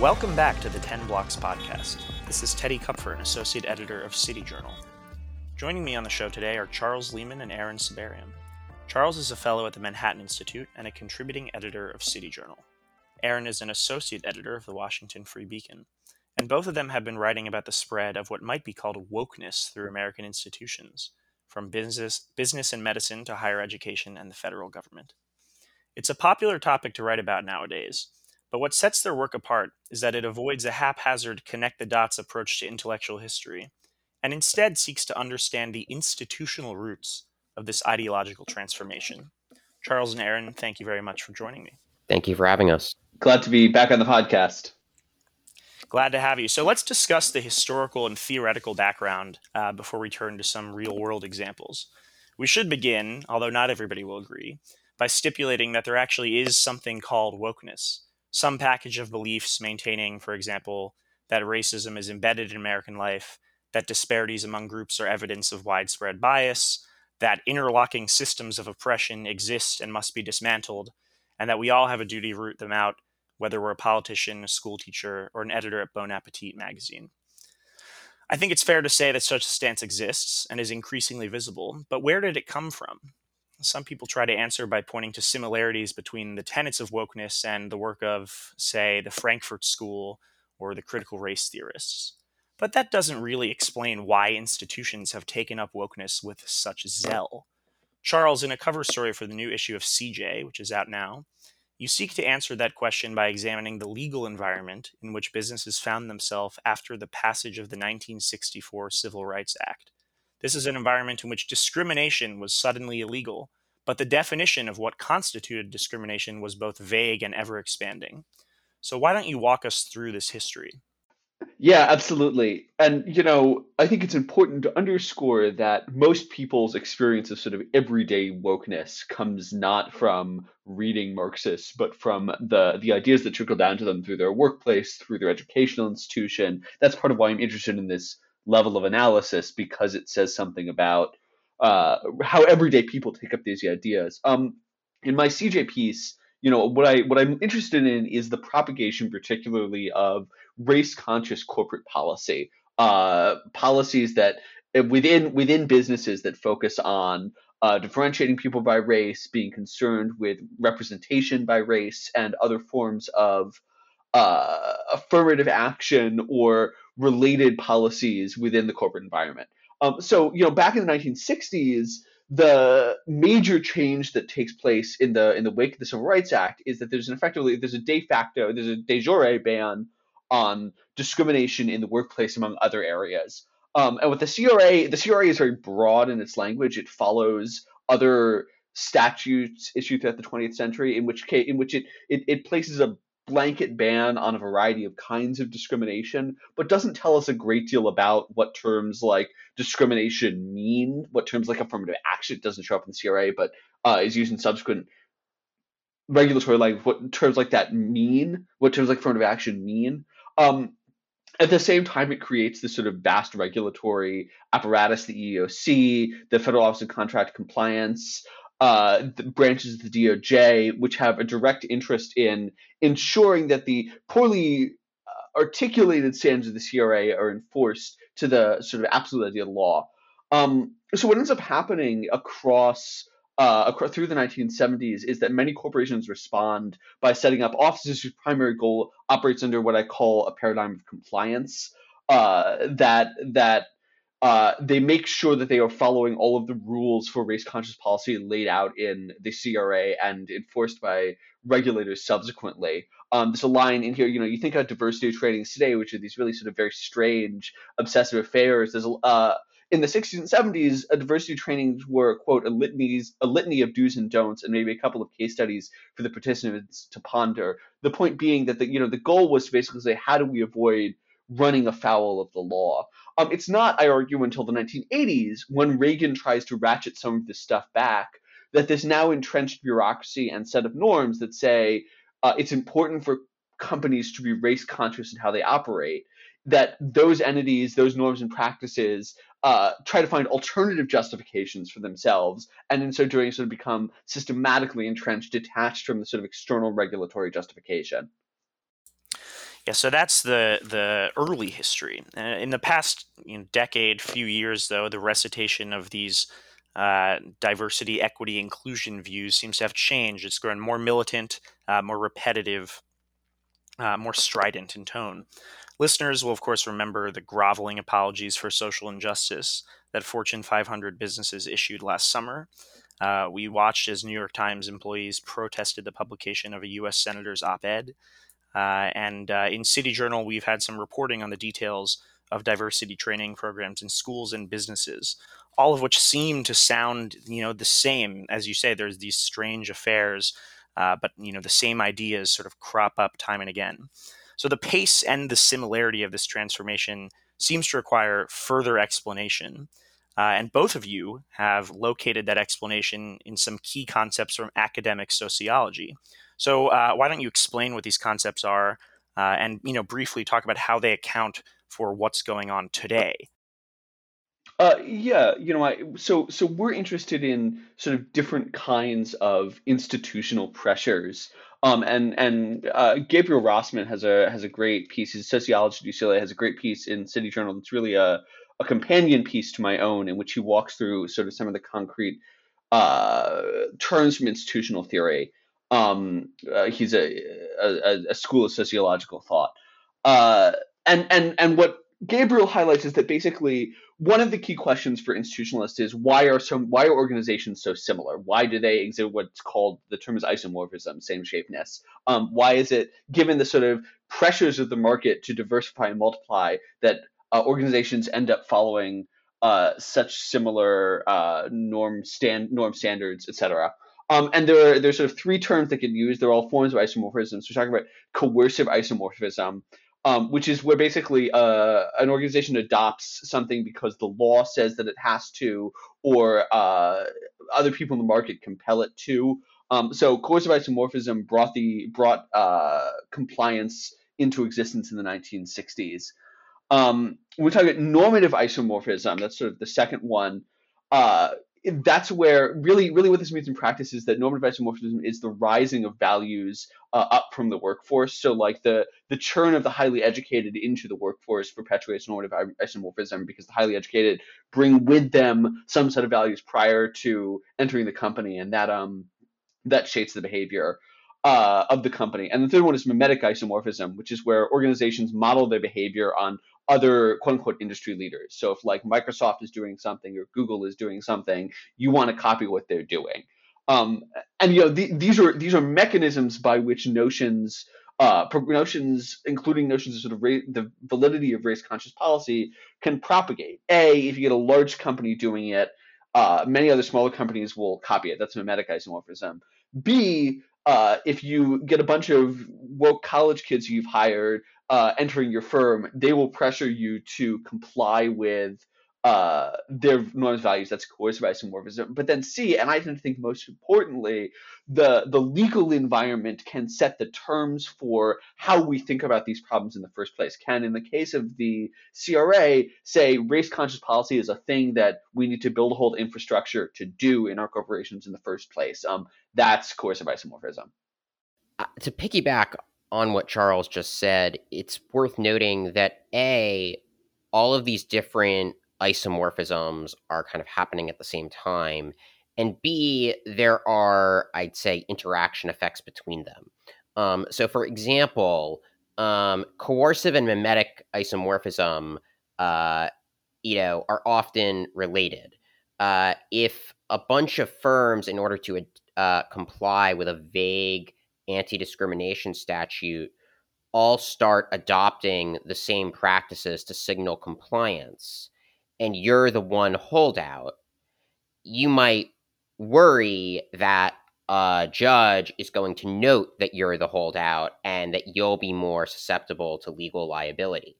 Welcome back to the 10 Blocks podcast. This is Teddy Kupfer, an associate editor of City Journal. Joining me on the show today are Charles Lehman and Aaron Sibarium. Charles is a fellow at the Manhattan Institute and a contributing editor of City Journal. Aaron is an associate editor of the Washington Free Beacon, and both of them have been writing about the spread of what might be called wokeness through American institutions, from business, business and medicine to higher education and the federal government. It's a popular topic to write about nowadays, but what sets their work apart is that it avoids a haphazard connect the dots approach to intellectual history and instead seeks to understand the institutional roots of this ideological transformation. Charles and Aaron, thank you very much for joining me. Thank you for having us. Glad to be back on the podcast. Glad to have you. So let's discuss the historical and theoretical background uh, before we turn to some real world examples. We should begin, although not everybody will agree, by stipulating that there actually is something called wokeness some package of beliefs maintaining, for example, that racism is embedded in American life, that disparities among groups are evidence of widespread bias, that interlocking systems of oppression exist and must be dismantled, and that we all have a duty to root them out, whether we're a politician, a school teacher, or an editor at Bon Appetit magazine. I think it's fair to say that such a stance exists and is increasingly visible, but where did it come from? Some people try to answer by pointing to similarities between the tenets of wokeness and the work of, say, the Frankfurt School or the critical race theorists. But that doesn't really explain why institutions have taken up wokeness with such zeal. Charles, in a cover story for the new issue of CJ, which is out now, you seek to answer that question by examining the legal environment in which businesses found themselves after the passage of the 1964 Civil Rights Act this is an environment in which discrimination was suddenly illegal, but the definition of what constituted discrimination was both vague and ever expanding. So, why don't you walk us through this history? Yeah, absolutely. And, you know, I think it's important to underscore that most people's experience of sort of everyday wokeness comes not from reading Marxists, but from the, the ideas that trickle down to them through their workplace, through their educational institution. That's part of why I'm interested in this level of analysis because it says something about uh, how everyday people take up these ideas. Um, in my CJ piece, you know what I what I'm interested in is the propagation, particularly of race conscious corporate policy, uh, policies that uh, within within businesses that focus on uh, differentiating people by race, being concerned with representation by race, and other forms of uh, affirmative action or related policies within the corporate environment. Um, so, you know, back in the 1960s, the major change that takes place in the in the wake of the Civil Rights Act is that there's an effectively there's a de facto there's a de jure ban on discrimination in the workplace among other areas. Um, and with the CRA, the CRA is very broad in its language. It follows other statutes issued throughout the 20th century, in which case, in which it, it, it places a blanket ban on a variety of kinds of discrimination, but doesn't tell us a great deal about what terms like discrimination mean, what terms like affirmative action doesn't show up in the CRA, but uh, is used in subsequent regulatory language, what terms like that mean, what terms like affirmative action mean. Um, at the same time, it creates this sort of vast regulatory apparatus, the EEOC, the Federal Office of Contract Compliance, uh, branches of the DOJ, which have a direct interest in ensuring that the poorly uh, articulated standards of the CRA are enforced to the sort of absolute idea of law. Um, so what ends up happening across uh, across, through the 1970s is that many corporations respond by setting up offices whose primary goal operates under what I call a paradigm of compliance. Uh, that that uh, they make sure that they are following all of the rules for race conscious policy laid out in the CRA and enforced by regulators subsequently. Um, there's a line in here, you know, you think about diversity trainings today, which are these really sort of very strange, obsessive affairs. There's uh, in the 60s and 70s, a diversity trainings were quote a litanies, a litany of do's and don'ts, and maybe a couple of case studies for the participants to ponder. The point being that the you know the goal was to basically say how do we avoid running afoul of the law. Um, it's not, I argue, until the 1980s when Reagan tries to ratchet some of this stuff back that this now entrenched bureaucracy and set of norms that say uh, it's important for companies to be race conscious in how they operate, that those entities, those norms and practices uh, try to find alternative justifications for themselves, and in so doing, sort of become systematically entrenched, detached from the sort of external regulatory justification. Yeah, so that's the the early history. Uh, in the past you know, decade, few years, though, the recitation of these uh, diversity, equity, inclusion views seems to have changed. It's grown more militant, uh, more repetitive, uh, more strident in tone. Listeners will, of course, remember the groveling apologies for social injustice that Fortune 500 businesses issued last summer. Uh, we watched as New York Times employees protested the publication of a U.S. senator's op ed. Uh, and uh, in City Journal, we've had some reporting on the details of diversity training programs in schools and businesses, all of which seem to sound, you know, the same. As you say, there's these strange affairs, uh, but you know, the same ideas sort of crop up time and again. So the pace and the similarity of this transformation seems to require further explanation. Uh, and both of you have located that explanation in some key concepts from academic sociology. So uh, why don't you explain what these concepts are, uh, and you know briefly talk about how they account for what's going on today? Uh, yeah, you know, I, so so we're interested in sort of different kinds of institutional pressures. Um, and and uh, Gabriel Rossman has a has a great piece. His sociologist at UCLA has a great piece in City Journal. It's really a a companion piece to my own in which he walks through sort of some of the concrete uh, terms from institutional theory. Um, uh, he's a, a, a school of sociological thought, uh, and and and what Gabriel highlights is that basically one of the key questions for institutionalists is why are some why are organizations so similar? Why do they exhibit what's called the term is isomorphism, same shapeness? Um, why is it given the sort of pressures of the market to diversify and multiply that uh, organizations end up following uh, such similar uh, norm stand norm standards, etc. Um, and there are there's sort of three terms that get used. They're all forms of isomorphism. So we're talking about coercive isomorphism, um, which is where basically uh, an organization adopts something because the law says that it has to, or uh, other people in the market compel it to. Um, so coercive isomorphism brought the brought uh, compliance into existence in the 1960s. Um, we're talking about normative isomorphism. That's sort of the second one. Uh, that's where really, really what this means in practice is that normative isomorphism is the rising of values uh, up from the workforce. So like the the churn of the highly educated into the workforce perpetuates normative isomorphism because the highly educated bring with them some set of values prior to entering the company, and that um that shapes the behavior uh, of the company. And the third one is mimetic isomorphism, which is where organizations model their behavior on other quote unquote industry leaders. So if like Microsoft is doing something or Google is doing something, you want to copy what they're doing. Um, and you know the, these are these are mechanisms by which notions uh, notions, including notions of sort of ra- the validity of race conscious policy, can propagate. A, if you get a large company doing it, uh, many other smaller companies will copy it. That's mimetic isomorphism. B, uh, if you get a bunch of woke college kids you've hired uh, entering your firm, they will pressure you to comply with uh, their norms values. That's coercive isomorphism. But then C, and I think most importantly, the the legal environment can set the terms for how we think about these problems in the first place. Can, in the case of the CRA, say race conscious policy is a thing that we need to build a whole infrastructure to do in our corporations in the first place. Um, that's coercive isomorphism. Uh, to piggyback on what Charles just said, it's worth noting that A, all of these different isomorphisms are kind of happening at the same time. And B, there are, I'd say, interaction effects between them. Um, so, for example, um, coercive and mimetic isomorphism, uh, you know, are often related. Uh, if a bunch of firms, in order to uh, comply with a vague anti discrimination statute all start adopting the same practices to signal compliance, and you're the one holdout, you might worry that a judge is going to note that you're the holdout and that you'll be more susceptible to legal liability.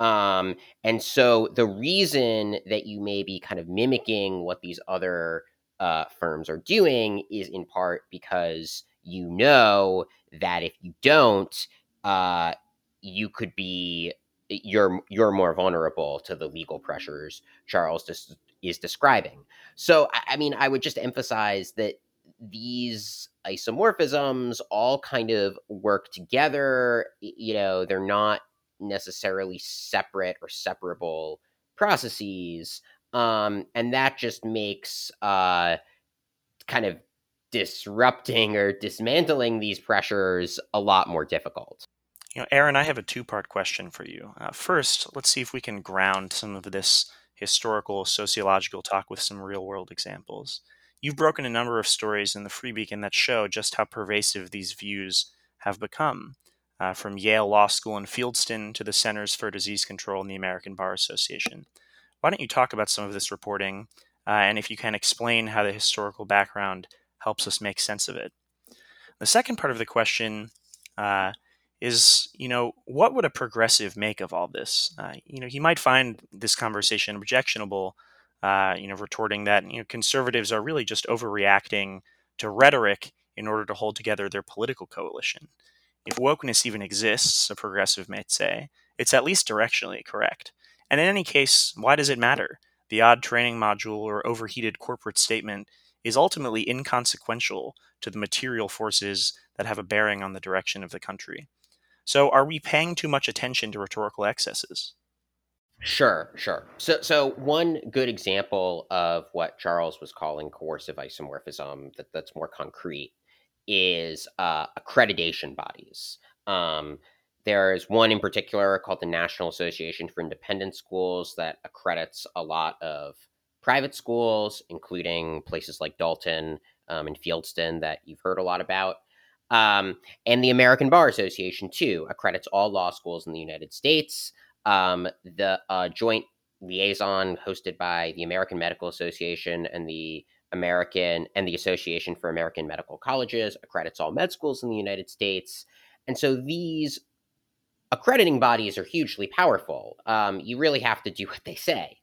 Um, and so the reason that you may be kind of mimicking what these other uh, firms are doing is in part because you know that if you don't, uh, you could be you're you're more vulnerable to the legal pressures Charles is describing. So, I, I mean, I would just emphasize that these isomorphisms all kind of work together. You know, they're not necessarily separate or separable processes. Um, and that just makes uh, kind of disrupting or dismantling these pressures a lot more difficult. You know, Aaron, I have a two part question for you. Uh, first, let's see if we can ground some of this historical sociological talk with some real world examples. You've broken a number of stories in the Free Beacon that show just how pervasive these views have become, uh, from Yale Law School in Fieldston to the Centers for Disease Control and the American Bar Association. Why don't you talk about some of this reporting, uh, and if you can explain how the historical background helps us make sense of it? The second part of the question uh, is, you know, what would a progressive make of all this? Uh, you know, he might find this conversation objectionable uh, you know, retorting that you know conservatives are really just overreacting to rhetoric in order to hold together their political coalition. If wokeness even exists, a progressive might say, it's at least directionally correct. And in any case, why does it matter? The odd training module or overheated corporate statement is ultimately inconsequential to the material forces that have a bearing on the direction of the country. So, are we paying too much attention to rhetorical excesses? Sure, sure. So, so one good example of what Charles was calling coercive isomorphism that, that's more concrete is uh, accreditation bodies. Um, there's one in particular called the National Association for Independent Schools that accredits a lot of private schools, including places like Dalton um, and Fieldston that you've heard a lot about. Um, and the American Bar Association, too, accredits all law schools in the United States. Um, the uh, joint liaison hosted by the American Medical Association and the American and the Association for American Medical Colleges accredits all med schools in the United States. And so these accrediting bodies are hugely powerful. Um, you really have to do what they say.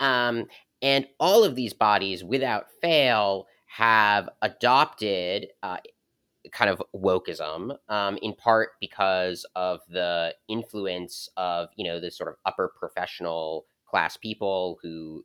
Um, and all of these bodies, without fail, have adopted uh, kind of wokeism, um, in part because of the influence of you know the sort of upper professional class people who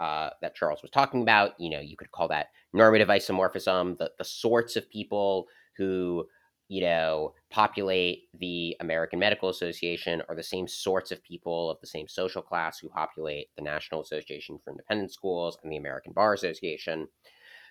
uh, that Charles was talking about. You know, you could call that normative isomorphism. The the sorts of people who you know populate the American Medical Association are the same sorts of people of the same social class who populate the National Association for Independent Schools and the American Bar Association.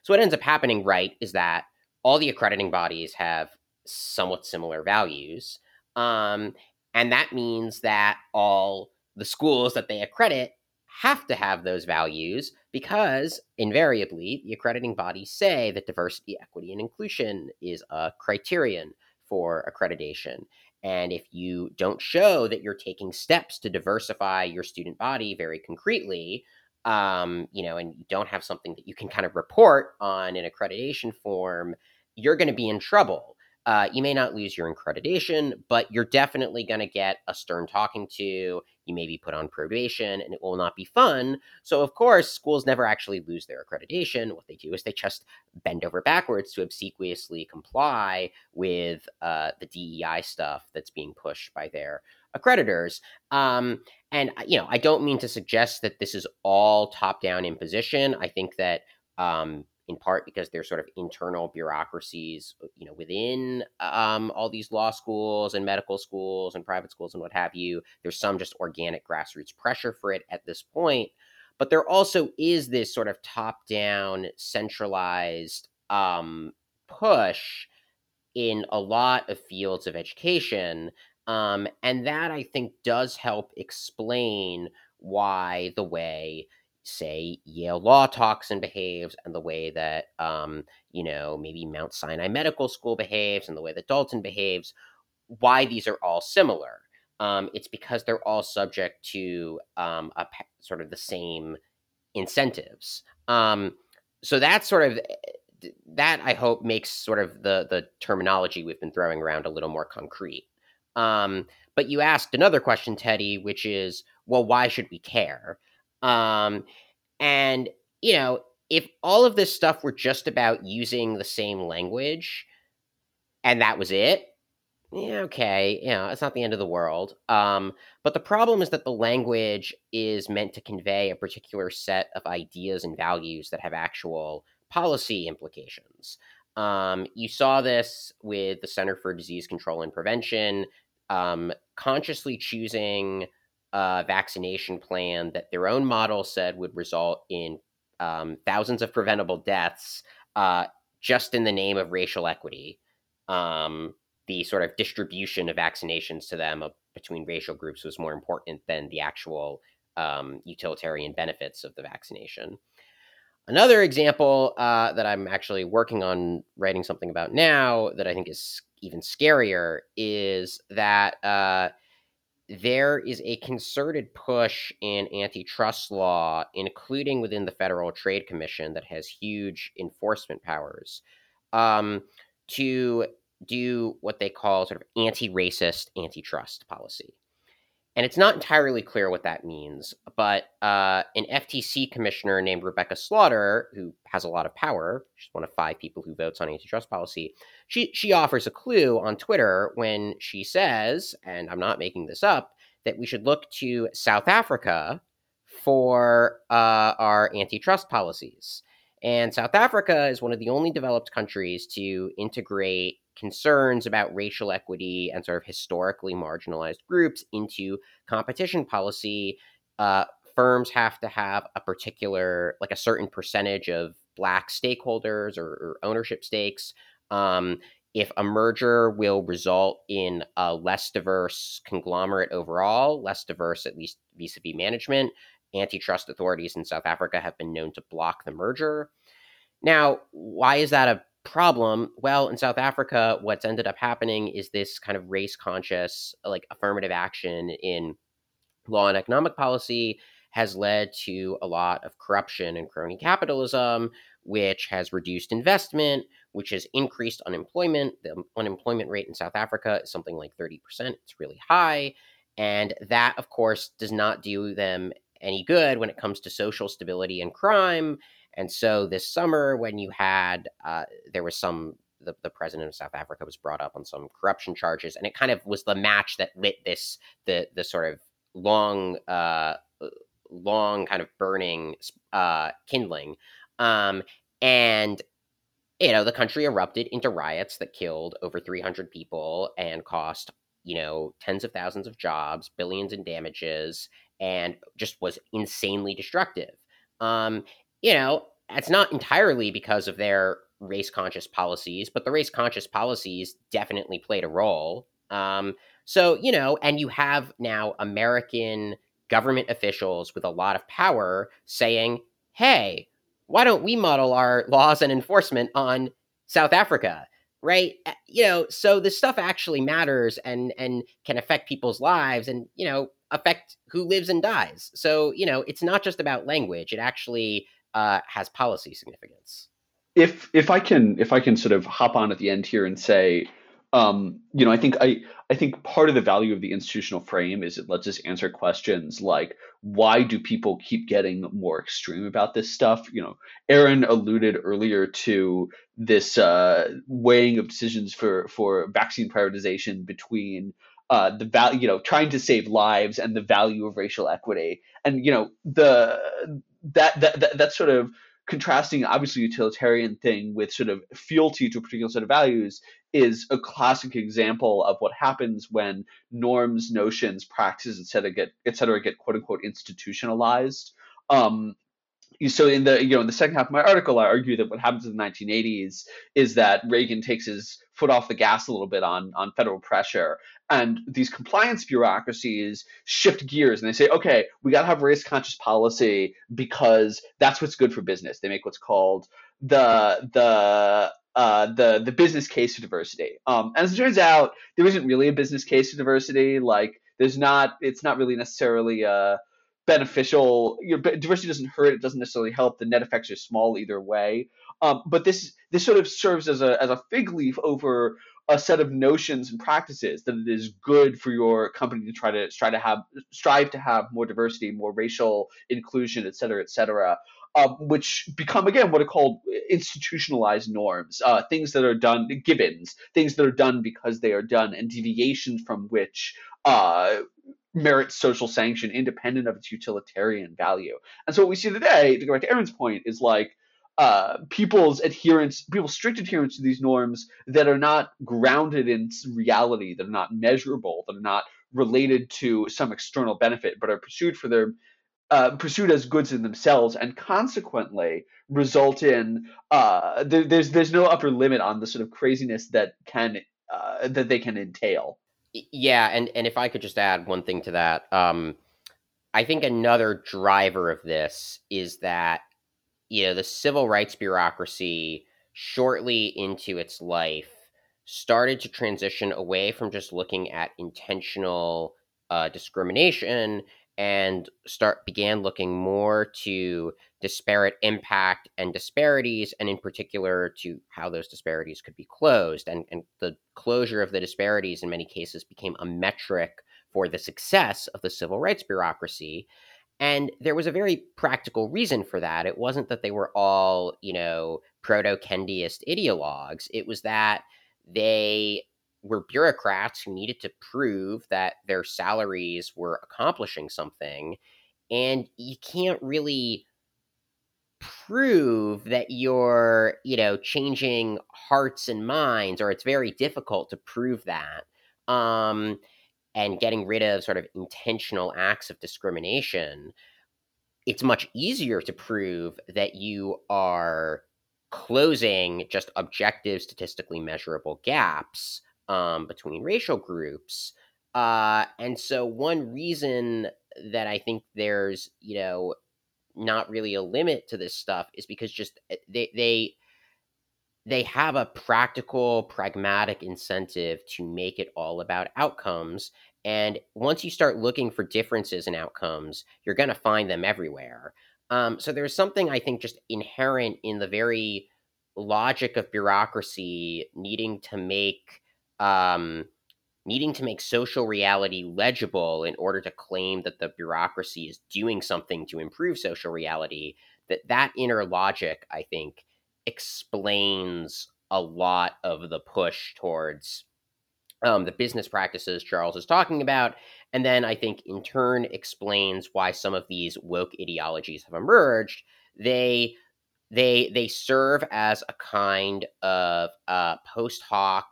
So what ends up happening, right, is that all the accrediting bodies have somewhat similar values. Um, and that means that all the schools that they accredit have to have those values because invariably the accrediting bodies say that diversity, equity, and inclusion is a criterion for accreditation. And if you don't show that you're taking steps to diversify your student body very concretely, um, you know, and you don't have something that you can kind of report on an accreditation form, you're going to be in trouble. Uh, you may not lose your accreditation, but you're definitely going to get a stern talking to. You may be put on probation and it will not be fun. So, of course, schools never actually lose their accreditation. What they do is they just bend over backwards to obsequiously comply with uh, the DEI stuff that's being pushed by their accreditors. Um, and, uh, you know, I don't mean to suggest that this is all top down imposition. I think that um, in part because there's sort of internal bureaucracies, uh, you know, within um, all these law schools and medical schools and private schools and what have you. There's some just organic grassroots pressure for it at this point, but there also is this sort of top-down, centralized um, push in a lot of fields of education, um, and that I think does help explain why the way say Yale Law talks and behaves, and the way that um, you know maybe Mount Sinai Medical School behaves, and the way that Dalton behaves, why these are all similar. Um, it's because they're all subject to um, a sort of the same incentives. Um, so that's sort of eh, that I hope makes sort of the the terminology we've been throwing around a little more concrete. Um, but you asked another question, Teddy, which is, well, why should we care? Um, and, you know, if all of this stuff were just about using the same language and that was it, yeah, okay, you know, it's not the end of the world. Um, but the problem is that the language is meant to convey a particular set of ideas and values that have actual policy implications. Um, you saw this with the Center for Disease Control and Prevention um, consciously choosing a vaccination plan that their own model said would result in um, thousands of preventable deaths uh, just in the name of racial equity. Um, the sort of distribution of vaccinations to them between racial groups was more important than the actual um, utilitarian benefits of the vaccination. Another example uh, that I'm actually working on writing something about now that I think is even scarier is that uh, there is a concerted push in antitrust law, including within the Federal Trade Commission, that has huge enforcement powers, um, to do what they call sort of anti racist antitrust policy. And it's not entirely clear what that means, but uh, an FTC commissioner named Rebecca Slaughter, who has a lot of power, she's one of five people who votes on antitrust policy, she, she offers a clue on Twitter when she says, and I'm not making this up, that we should look to South Africa for uh, our antitrust policies. And South Africa is one of the only developed countries to integrate concerns about racial equity and sort of historically marginalized groups into competition policy, uh, firms have to have a particular, like a certain percentage of black stakeholders or, or ownership stakes. Um, if a merger will result in a less diverse conglomerate overall, less diverse at least vis a vis management, antitrust authorities in South Africa have been known to block the merger. Now, why is that a problem well in south africa what's ended up happening is this kind of race conscious like affirmative action in law and economic policy has led to a lot of corruption and crony capitalism which has reduced investment which has increased unemployment. The unemployment rate in south africa is something like 30% it's really high and that of course does not do them any good when it comes to social stability and crime and so this summer, when you had, uh, there was some, the, the president of South Africa was brought up on some corruption charges, and it kind of was the match that lit this, the the sort of long, uh, long kind of burning uh, kindling. Um, and you know, the country erupted into riots that killed over 300 people and cost, you know, tens of thousands of jobs, billions in damages, and just was insanely destructive. Um, you know, it's not entirely because of their race conscious policies, but the race conscious policies definitely played a role. Um, so, you know, and you have now American government officials with a lot of power saying, hey, why don't we model our laws and enforcement on South Africa? Right? You know, so this stuff actually matters and and can affect people's lives and, you know, affect who lives and dies. So, you know, it's not just about language. It actually uh, has policy significance. If if I can if I can sort of hop on at the end here and say, um, you know, I think I I think part of the value of the institutional frame is it lets us answer questions like why do people keep getting more extreme about this stuff? You know, Aaron alluded earlier to this uh, weighing of decisions for for vaccine prioritization between uh, the value, you know, trying to save lives and the value of racial equity. And you know, the that that, that sort of contrasting obviously utilitarian thing with sort of fealty to a particular set of values is a classic example of what happens when norms, notions, practices, et cetera, get et cetera get quote unquote institutionalized. Um, so in the you know in the second half of my article, I argue that what happens in the 1980s is that Reagan takes his foot off the gas a little bit on on federal pressure, and these compliance bureaucracies shift gears and they say, okay, we got to have race conscious policy because that's what's good for business. They make what's called the the uh, the the business case for diversity. Um, as it turns out, there isn't really a business case for diversity. Like there's not. It's not really necessarily a beneficial. You know, diversity doesn't hurt. It doesn't necessarily help. The net effects are small either way. Um, but this this sort of serves as a as a fig leaf over a set of notions and practices that it is good for your company to try to try to have strive to have more diversity, more racial inclusion, et cetera, et cetera. Um, which become again what are called institutionalized norms, uh, things that are done gibbons, things that are done because they are done, and deviations from which uh, merit social sanction independent of its utilitarian value. And so what we see today, to go back to Aaron's point, is like uh, people's adherence, people's strict adherence to these norms that are not grounded in reality, that are not measurable, that are not related to some external benefit, but are pursued for their uh, pursued as goods in themselves, and consequently result in uh, there, there's there's no upper limit on the sort of craziness that can uh, that they can entail. Yeah, and and if I could just add one thing to that, um, I think another driver of this is that you know the civil rights bureaucracy shortly into its life started to transition away from just looking at intentional uh, discrimination and start began looking more to disparate impact and disparities and in particular to how those disparities could be closed and, and the closure of the disparities in many cases became a metric for the success of the civil rights bureaucracy and there was a very practical reason for that it wasn't that they were all you know proto-kendiist ideologues it was that they were bureaucrats who needed to prove that their salaries were accomplishing something. And you can't really prove that you're, you know, changing hearts and minds, or it's very difficult to prove that. Um, and getting rid of sort of intentional acts of discrimination, it's much easier to prove that you are closing just objective, statistically measurable gaps um, between racial groups. Uh, and so, one reason that I think there's, you know, not really a limit to this stuff is because just eh, they they they have a practical, pragmatic incentive to make it all about outcomes. And once you start looking for differences in outcomes, you're going to find them everywhere. Um, so there's something I think just inherent in the very logic of bureaucracy needing to make um, needing to make social reality legible in order to claim that the bureaucracy is doing something to improve social reality that that inner logic i think explains a lot of the push towards um, the business practices charles is talking about and then i think in turn explains why some of these woke ideologies have emerged. They they they serve as a kind of uh, post hoc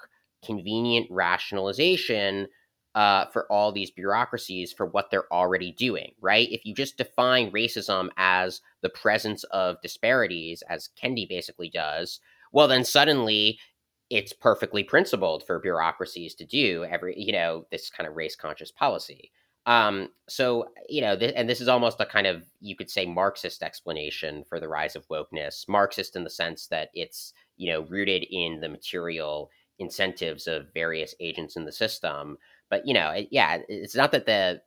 convenient rationalization uh, for all these bureaucracies for what they're already doing, right? If you just define racism as the presence of disparities, as Kendi basically does, well, then suddenly it's perfectly principled for bureaucracies to do every, you know, this kind of race conscious policy. Um, so, you know, th- and this is almost a kind of, you could say, Marxist explanation for the rise of wokeness. Marxist in the sense that it's, you know, rooted in the material incentives of various agents in the system. But you know, yeah, it's not that the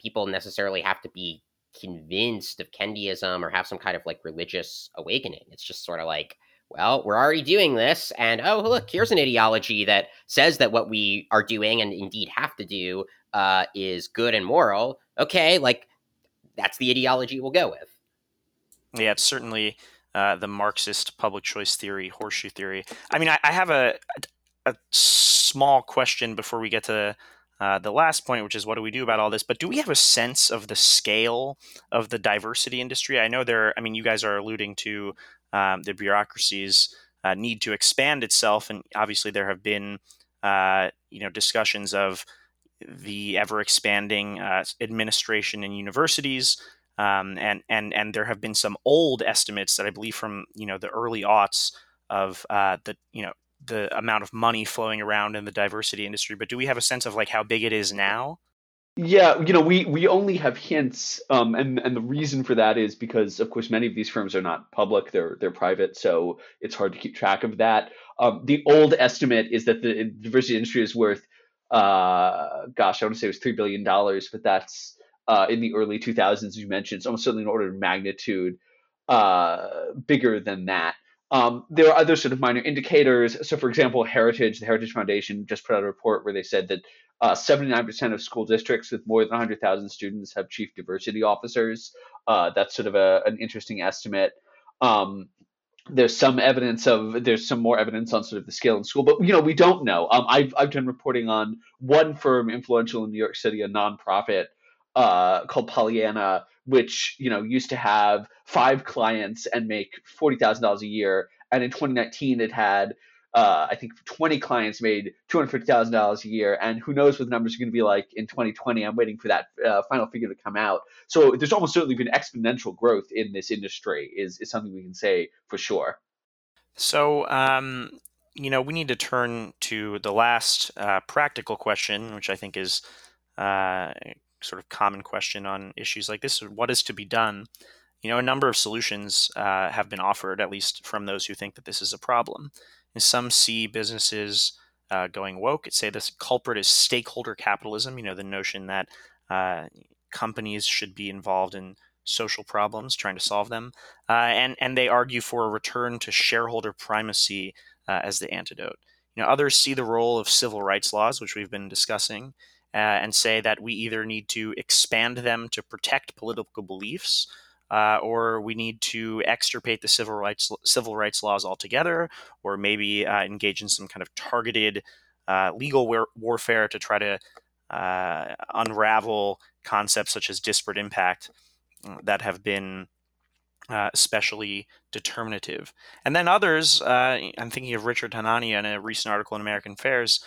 people necessarily have to be convinced of Kendiism or have some kind of like religious awakening. It's just sort of like, well, we're already doing this, and oh, look, here's an ideology that says that what we are doing and indeed have to do uh, is good and moral. Okay, like that's the ideology we'll go with. Yeah, it's certainly uh, the Marxist public choice theory, horseshoe theory. I mean, I, I have a, a small question before we get to uh, the last point, which is what do we do about all this? But do we have a sense of the scale of the diversity industry? I know there. I mean, you guys are alluding to um, the bureaucracies uh, need to expand itself, and obviously there have been uh, you know discussions of the ever expanding uh, administration in universities. Um, and and and there have been some old estimates that I believe from you know the early aughts of uh, the you know the amount of money flowing around in the diversity industry, but do we have a sense of like how big it is now? Yeah, you know, we we only have hints, um, and and the reason for that is because, of course, many of these firms are not public; they're they're private, so it's hard to keep track of that. Um, the old estimate is that the diversity industry is worth, uh, gosh, I want to say it was three billion dollars, but that's uh, in the early 2000s, as you mentioned. It's almost certainly an order of magnitude uh, bigger than that. Um, there are other sort of minor indicators. So, for example, Heritage, the Heritage Foundation, just put out a report where they said that uh, 79% of school districts with more than 100,000 students have chief diversity officers. Uh, that's sort of a, an interesting estimate. Um, there's some evidence of there's some more evidence on sort of the scale in school, but you know we don't know. Um, I've I've done reporting on one firm influential in New York City, a nonprofit uh, called Pollyanna, which you know used to have five clients and make forty thousand dollars a year, and in 2019 it had uh, I think 20 clients made $250,000 a year, and who knows what the numbers are going to be like in 2020. I'm waiting for that uh, final figure to come out. So there's almost certainly been exponential growth in this industry, is, is something we can say for sure. So, um, you know, we need to turn to the last uh, practical question, which I think is uh, sort of common question on issues like this: what is to be done? You know, a number of solutions uh, have been offered, at least from those who think that this is a problem. And some see businesses uh, going woke. Say this culprit is stakeholder capitalism. You know, the notion that uh, companies should be involved in social problems, trying to solve them, uh, and and they argue for a return to shareholder primacy uh, as the antidote. You know, others see the role of civil rights laws, which we've been discussing, uh, and say that we either need to expand them to protect political beliefs, uh, or we need to extirpate the civil rights civil rights laws altogether, or maybe uh, engage in some kind of targeted uh, legal war- warfare to try to uh, unravel concepts such as disparate impact uh, that have been uh, especially determinative. And then others, uh, I'm thinking of Richard Hanania in a recent article in American Affairs,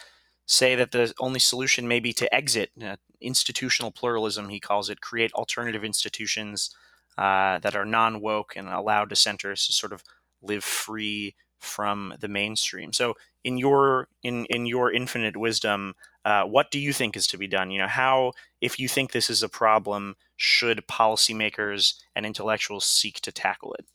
say that the only solution may be to exit uh, institutional pluralism, he calls it, create alternative institutions uh, that are non woke and allow dissenters to sort of live free from the mainstream. So, in your in in your infinite wisdom, uh, what do you think is to be done? You know, how if you think this is a problem, should policymakers and intellectuals seek to tackle it?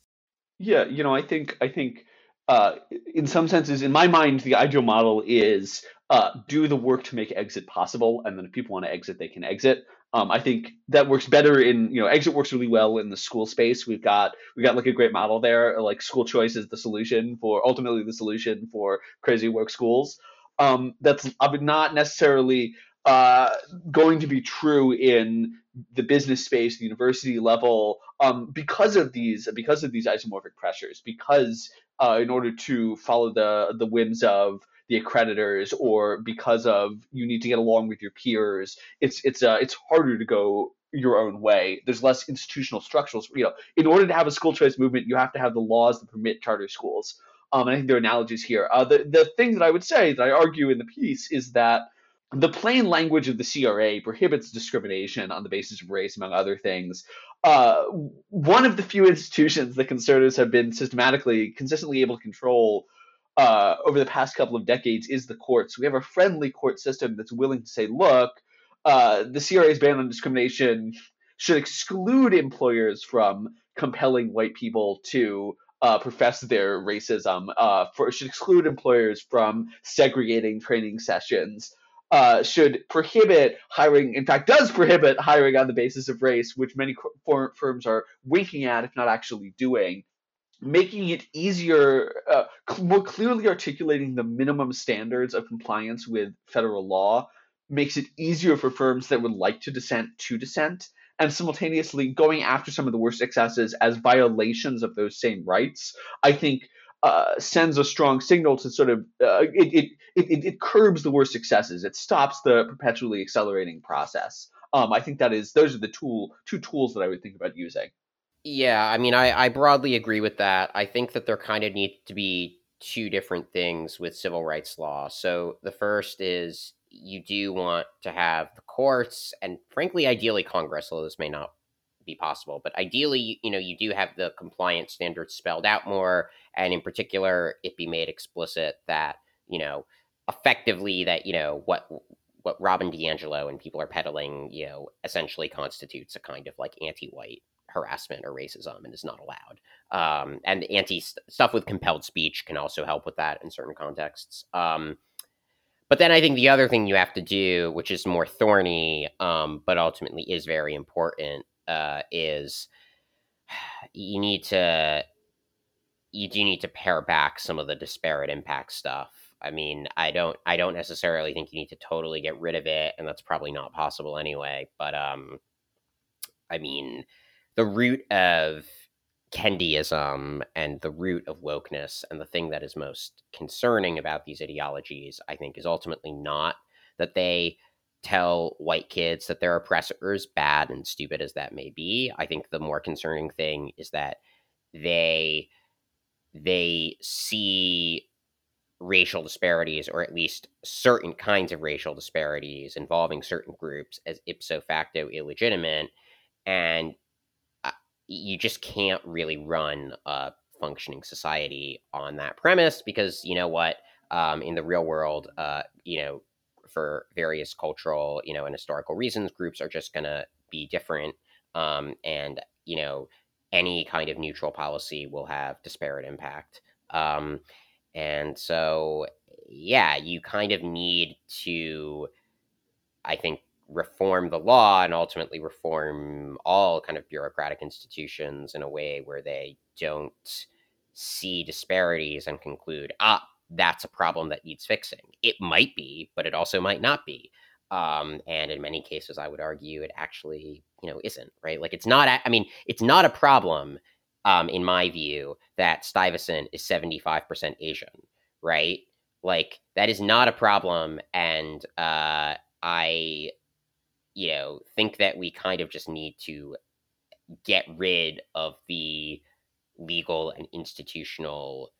Yeah, you know, I think I think uh, in some senses, in my mind, the ideal model is uh, do the work to make exit possible, and then if people want to exit, they can exit. Um, I think that works better in you know exit works really well in the school space. We've got we got like a great model there. Like school choice is the solution for ultimately the solution for crazy work schools. Um, that's not necessarily uh, going to be true in the business space, the university level, um, because of these because of these isomorphic pressures. Because uh, in order to follow the the whims of the accreditors or because of you need to get along with your peers it's it's uh, it's harder to go your own way there's less institutional structural you know in order to have a school choice movement you have to have the laws that permit charter schools um, and i think there are analogies here uh, the, the thing that i would say that i argue in the piece is that the plain language of the CRA prohibits discrimination on the basis of race, among other things. Uh, one of the few institutions that conservatives have been systematically, consistently able to control uh, over the past couple of decades is the courts. We have a friendly court system that's willing to say, look, uh, the CRA's ban on discrimination should exclude employers from compelling white people to uh, profess their racism. Uh, for should exclude employers from segregating training sessions. Uh, should prohibit hiring. In fact, does prohibit hiring on the basis of race, which many firms are winking at, if not actually doing making it easier, uh, more clearly articulating the minimum standards of compliance with federal law makes it easier for firms that would like to dissent to dissent, and simultaneously going after some of the worst excesses as violations of those same rights, I think uh, sends a strong signal to sort of uh, it, it, it, it curbs the worst excesses. It stops the perpetually accelerating process. Um, I think that is those are the tool two tools that I would think about using. Yeah, I mean, I, I broadly agree with that. I think that there kind of need to be two different things with civil rights law. So the first is you do want to have the courts and frankly ideally congress although this may not be possible but ideally you know you do have the compliance standards spelled out more and in particular it be made explicit that you know effectively that you know what what robin diangelo and people are peddling you know essentially constitutes a kind of like anti-white harassment or racism and is not allowed. Um, and anti stuff with compelled speech can also help with that in certain contexts. Um, but then I think the other thing you have to do, which is more thorny, um, but ultimately is very important, uh, is you need to you do need to pare back some of the disparate impact stuff. I mean, I don't I don't necessarily think you need to totally get rid of it, and that's probably not possible anyway. But um, I mean, the root of Kendiism and the root of wokeness and the thing that is most concerning about these ideologies, I think, is ultimately not that they tell white kids that their oppressors, bad and stupid as that may be. I think the more concerning thing is that they they see racial disparities, or at least certain kinds of racial disparities involving certain groups, as ipso facto illegitimate, and uh, you just can't really run a functioning society on that premise because you know what um, in the real world uh, you know for various cultural you know and historical reasons groups are just going to be different um, and you know any kind of neutral policy will have disparate impact um, and so yeah you kind of need to i think reform the law and ultimately reform all kind of bureaucratic institutions in a way where they don't see disparities and conclude ah that's a problem that needs fixing. It might be, but it also might not be. Um, and in many cases, I would argue it actually, you know, isn't right. Like it's not. I mean, it's not a problem, um, in my view, that Stuyvesant is seventy five percent Asian, right? Like that is not a problem, and uh, I, you know, think that we kind of just need to get rid of the legal and institutional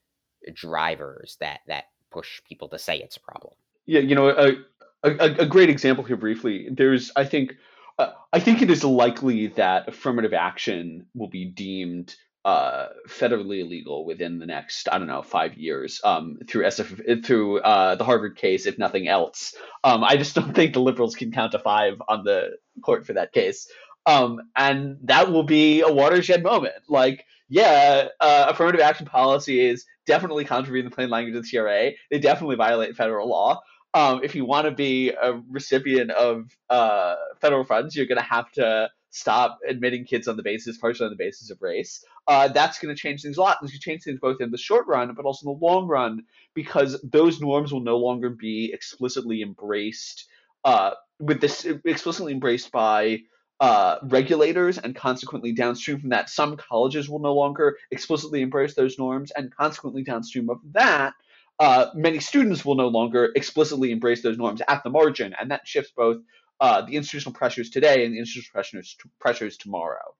drivers that that push people to say it's a problem. Yeah, you know, a a, a great example here briefly. There's, I think, uh, I think it is likely that affirmative action will be deemed uh, federally illegal within the next, I don't know, five years um, through SF through uh, the Harvard case, if nothing else. Um, I just don't think the liberals can count to five on the court for that case. Um, and that will be a watershed moment. Like, yeah, uh, affirmative action policy is definitely contravene the plain language of the CRA. They definitely violate federal law. Um, if you want to be a recipient of uh, federal funds, you're going to have to stop admitting kids on the basis, partially on the basis of race. Uh, that's going to change things a lot. It's going to change things both in the short run, but also in the long run, because those norms will no longer be explicitly embraced. Uh, with this explicitly embraced by uh, regulators, and consequently downstream from that, some colleges will no longer explicitly embrace those norms, and consequently downstream of that, uh, many students will no longer explicitly embrace those norms at the margin, and that shifts both uh, the institutional pressures today and the institutional pressures pressures tomorrow.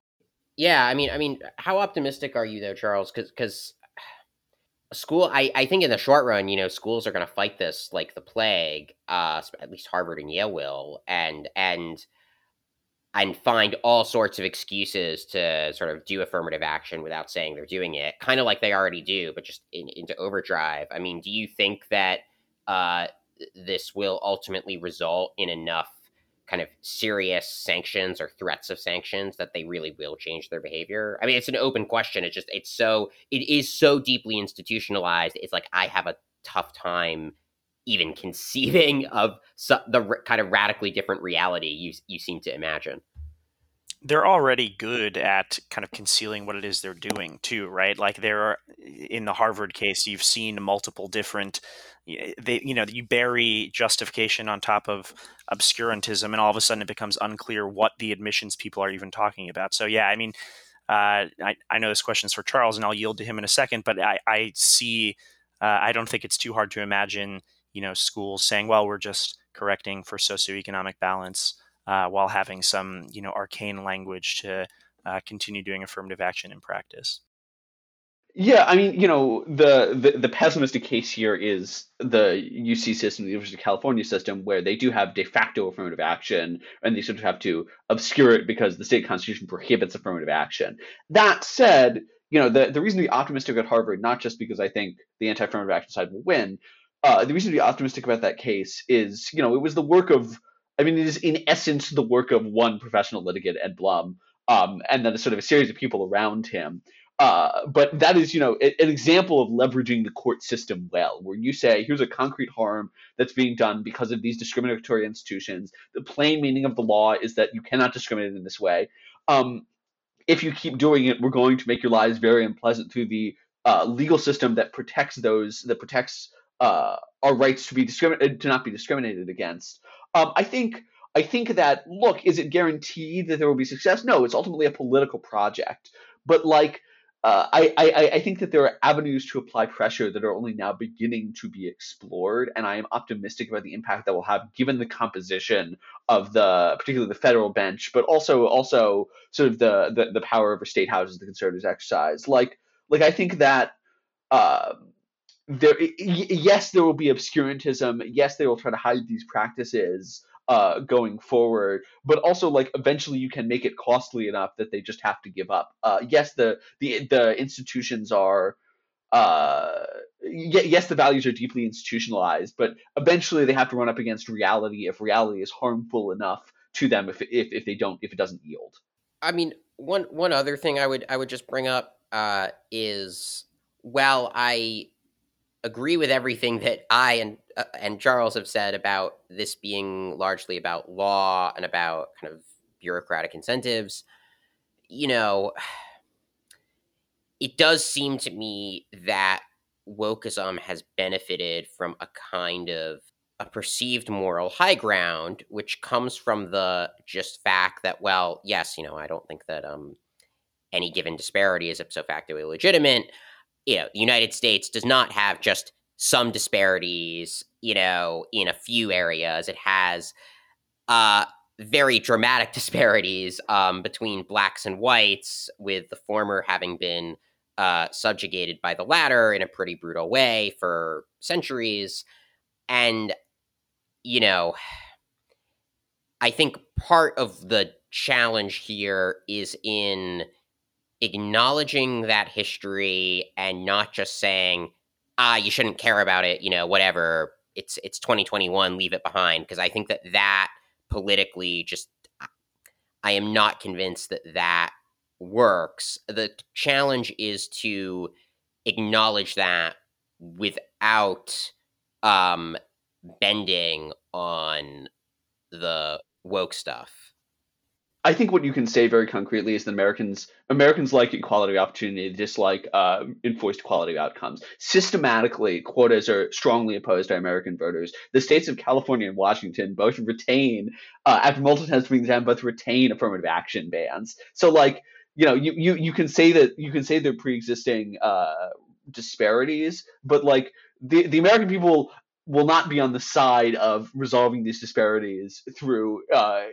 Yeah, I mean, I mean, how optimistic are you though, Charles? Because because school, I I think in the short run, you know, schools are going to fight this like the plague. Uh, at least Harvard and Yale will, and and and find all sorts of excuses to sort of do affirmative action without saying they're doing it, kind of like they already do, but just in, into overdrive. I mean, do you think that uh, this will ultimately result in enough kind of serious sanctions or threats of sanctions that they really will change their behavior? I mean, it's an open question. It's just it's so it is so deeply institutionalized. It's like I have a tough time even conceiving of the kind of radically different reality you you seem to imagine. They're already good at kind of concealing what it is they're doing too, right? Like there are in the Harvard case, you've seen multiple different they you know you bury justification on top of obscurantism and all of a sudden it becomes unclear what the admissions people are even talking about so yeah i mean uh, I, I know this question is for charles and i'll yield to him in a second but i, I see uh, i don't think it's too hard to imagine you know schools saying, well, we're just correcting for socioeconomic balance uh, while having some you know arcane language to uh, continue doing affirmative action in practice. Yeah, I mean, you know, the, the, the pessimistic case here is the UC system, the University of California system, where they do have de facto affirmative action, and they sort of have to obscure it because the state constitution prohibits affirmative action. That said, you know, the, the reason to be optimistic at Harvard, not just because I think the anti-affirmative action side will win, uh, the reason to be optimistic about that case is, you know, it was the work of, I mean, it is in essence the work of one professional litigant, Ed Blum, um, and then a sort of a series of people around him. Uh, but that is, you know, an example of leveraging the court system well, where you say, here's a concrete harm that's being done because of these discriminatory institutions. The plain meaning of the law is that you cannot discriminate in this way. Um, if you keep doing it, we're going to make your lives very unpleasant through the uh, legal system that protects those that protects uh, our rights to be discriminated to not be discriminated against. Um, I think I think that look, is it guaranteed that there will be success? No, it's ultimately a political project. But like uh, I, I, I think that there are avenues to apply pressure that are only now beginning to be explored, and I am optimistic about the impact that will have, given the composition of the, particularly the federal bench, but also also sort of the the, the power over state houses the conservatives exercise. Like like I think that. Uh, there, yes, there will be obscurantism. Yes, they will try to hide these practices uh, going forward. But also, like eventually, you can make it costly enough that they just have to give up. Uh, yes, the the the institutions are. Uh, yes, the values are deeply institutionalized, but eventually they have to run up against reality if reality is harmful enough to them if if, if they don't if it doesn't yield. I mean, one one other thing I would I would just bring up uh, is well, I agree with everything that I and uh, and Charles have said about this being largely about law and about kind of bureaucratic incentives. You know, it does seem to me that wokeism has benefited from a kind of a perceived moral high ground, which comes from the just fact that, well, yes, you know, I don't think that um, any given disparity is ipso facto illegitimate you know, the United States does not have just some disparities, you know, in a few areas. It has uh, very dramatic disparities um, between blacks and whites, with the former having been uh, subjugated by the latter in a pretty brutal way for centuries. And, you know, I think part of the challenge here is in acknowledging that history and not just saying, ah, you shouldn't care about it, you know, whatever. It's it's 2021, leave it behind because I think that that politically just I am not convinced that that works. The challenge is to acknowledge that without um bending on the woke stuff. I think what you can say very concretely is that Americans Americans like equality of opportunity, dislike uh, enforced equality of outcomes. Systematically, quotas are strongly opposed by American voters. The states of California and Washington both retain, uh, after multiple bring them down, both retain affirmative action bans. So, like, you know, you, you, you can say that you can say they're pre-existing uh, disparities, but like the the American people will not be on the side of resolving these disparities through uh,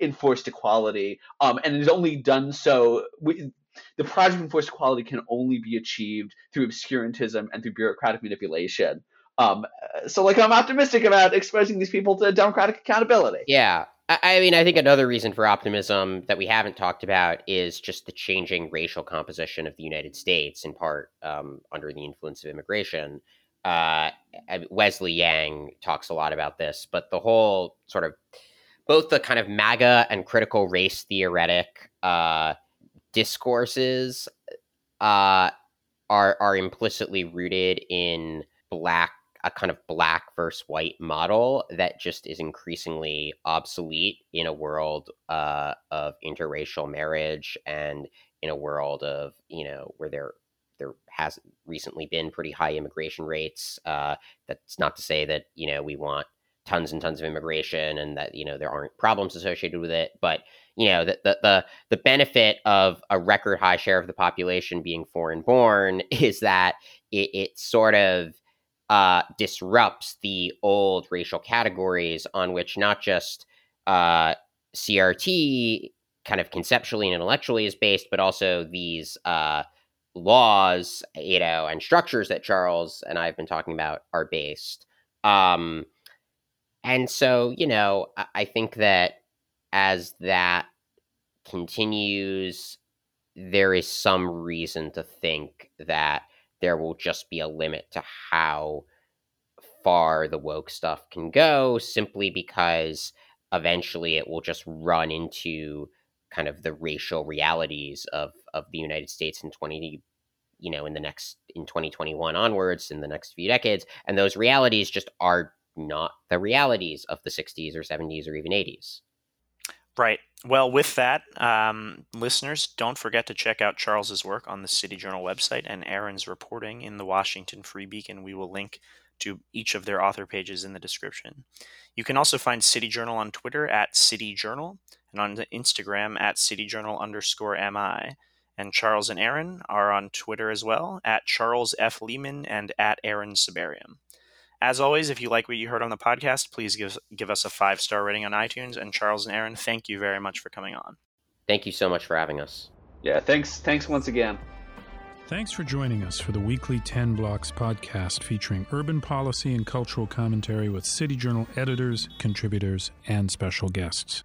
enforced equality, um, and it is only done so. the project of enforced equality can only be achieved through obscurantism and through bureaucratic manipulation. Um, so, like, I'm optimistic about exposing these people to democratic accountability. Yeah, I mean, I think another reason for optimism that we haven't talked about is just the changing racial composition of the United States, in part um, under the influence of immigration. Uh, Wesley Yang talks a lot about this, but the whole sort of both the kind of MAGA and critical race theoretic uh, discourses uh, are are implicitly rooted in black a kind of black versus white model that just is increasingly obsolete in a world uh, of interracial marriage and in a world of you know where there there has recently been pretty high immigration rates. Uh, that's not to say that you know we want tons and tons of immigration and that you know there aren't problems associated with it but you know the the the, the benefit of a record high share of the population being foreign born is that it, it sort of uh, disrupts the old racial categories on which not just uh, CRT kind of conceptually and intellectually is based, but also these uh, laws, you know, and structures that Charles and I have been talking about are based. Um, and so, you know, I think that as that continues, there is some reason to think that there will just be a limit to how far the woke stuff can go simply because eventually it will just run into kind of the racial realities of of the United States in 20 you know in the next in 2021 onwards in the next few decades. And those realities just are not the realities of the 60s or 70s or even 80s. Right. Well, with that, um, listeners, don't forget to check out Charles's work on the City Journal website and Aaron's reporting in the Washington Free Beacon. We will link to each of their author pages in the description. You can also find City Journal on Twitter at City Journal and on Instagram at City Journal underscore MI. And Charles and Aaron are on Twitter as well, at Charles F. Lehman and at Aaron Sibarium. As always, if you like what you heard on the podcast, please give, give us a five star rating on iTunes. And Charles and Aaron, thank you very much for coming on. Thank you so much for having us. Yeah, thanks. Thanks once again. Thanks for joining us for the weekly 10 Blocks podcast featuring urban policy and cultural commentary with City Journal editors, contributors, and special guests.